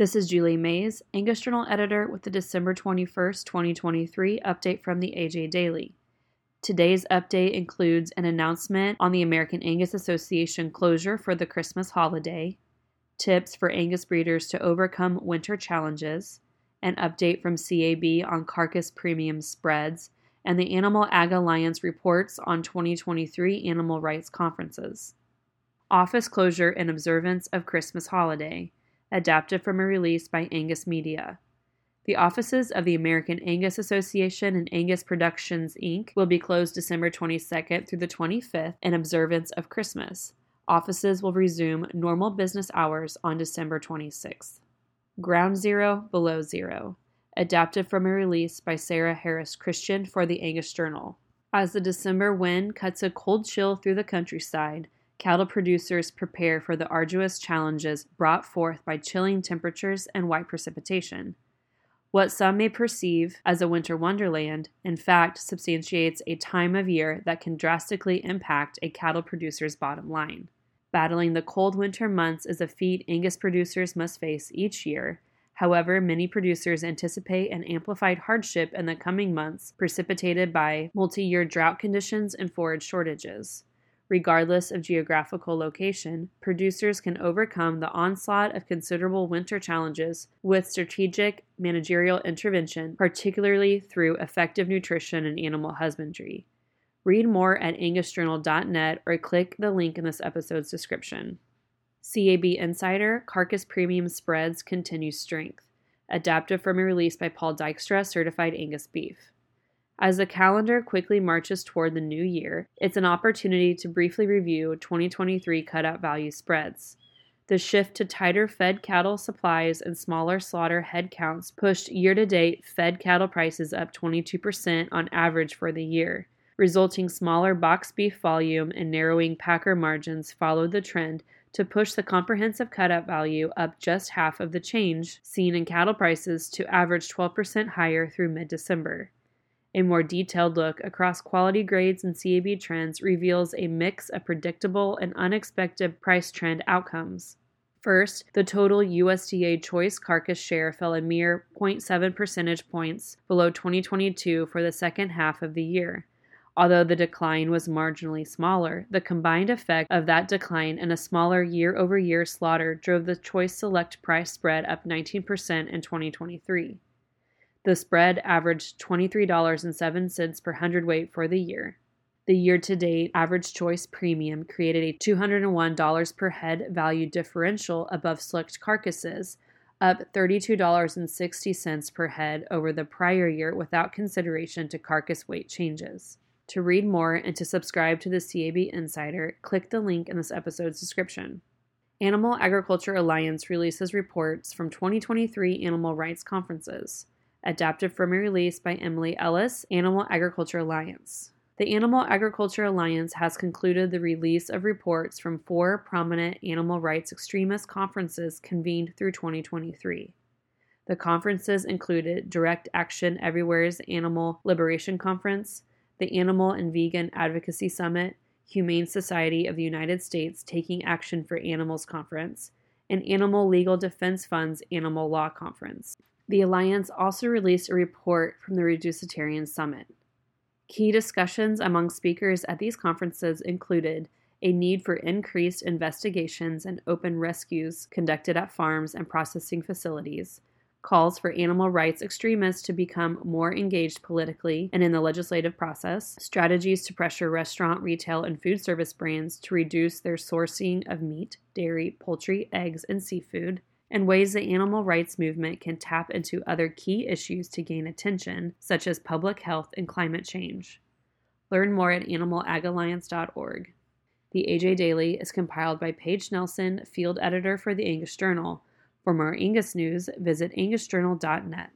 This is Julie Mays, Angus Journal editor with the December 21st, 2023 update from the AJ Daily. Today's update includes an announcement on the American Angus Association closure for the Christmas holiday, tips for Angus breeders to overcome winter challenges, an update from CAB on carcass premium spreads, and the Animal Ag Alliance reports on 2023 animal rights conferences. Office closure in observance of Christmas holiday, adapted from a release by Angus Media. The offices of the American Angus Association and Angus Productions Inc. will be closed December 22nd through the 25th in observance of Christmas. Offices will resume normal business hours on December 26th. Ground Zero, Below Zero, adapted from a release by Sarah Harris Christian for the Angus Journal. As the December wind cuts a cold chill through the countryside, cattle producers prepare for the arduous challenges brought forth by chilling temperatures and white precipitation. What some may perceive as a winter wonderland, in fact, substantiates a time of year that can drastically impact a cattle producer's bottom line. Battling the cold winter months is a feat Angus producers must face each year. However, many producers anticipate an amplified hardship in the coming months precipitated by multi year drought conditions and forage shortages. Regardless of geographical location, producers can overcome the onslaught of considerable winter challenges with strategic managerial intervention, particularly through effective nutrition and animal husbandry. Read more at angusjournal.net or click the link in this episode's description. CAB Insider Carcass Premium Spreads Continue Strength, adapted from a release by Paul Dykstra, Certified Angus Beef. As the calendar quickly marches toward the new year, it's an opportunity to briefly review 2023 cutout value spreads. The shift to tighter fed cattle supplies and smaller slaughter head counts pushed year to date fed cattle prices up 22% on average for the year resulting smaller box beef volume and narrowing packer margins followed the trend to push the comprehensive cutout value up just half of the change seen in cattle prices to average 12% higher through mid December. A more detailed look across quality grades and CAB trends reveals a mix of predictable and unexpected price trend outcomes. First, the total USDA choice carcass share fell a mere 0.7 percentage points below 2022 for the second half of the year. Although the decline was marginally smaller, the combined effect of that decline and a smaller year over year slaughter drove the choice select price spread up 19% in 2023. The spread averaged $23.07 per hundredweight for the year. The year to date average choice premium created a $201 per head value differential above select carcasses, up $32.60 per head over the prior year without consideration to carcass weight changes. To read more and to subscribe to the CAB Insider, click the link in this episode's description. Animal Agriculture Alliance releases reports from 2023 animal rights conferences, adapted from a release by Emily Ellis, Animal Agriculture Alliance. The Animal Agriculture Alliance has concluded the release of reports from four prominent animal rights extremist conferences convened through 2023. The conferences included Direct Action Everywhere's Animal Liberation Conference, the Animal and Vegan Advocacy Summit, Humane Society of the United States Taking Action for Animals Conference, and Animal Legal Defense Fund's Animal Law Conference. The Alliance also released a report from the Reducetarian Summit. Key discussions among speakers at these conferences included a need for increased investigations and open rescues conducted at farms and processing facilities, calls for animal rights extremists to become more engaged politically and in the legislative process, strategies to pressure restaurant, retail, and food service brands to reduce their sourcing of meat, dairy, poultry, eggs, and seafood, and ways the animal rights movement can tap into other key issues to gain attention, such as public health and climate change. Learn more at animalagalliance.org. The AJ Daily is compiled by Paige Nelson, field editor for the Angus Journal for more Angus news, visit angusjournal.net.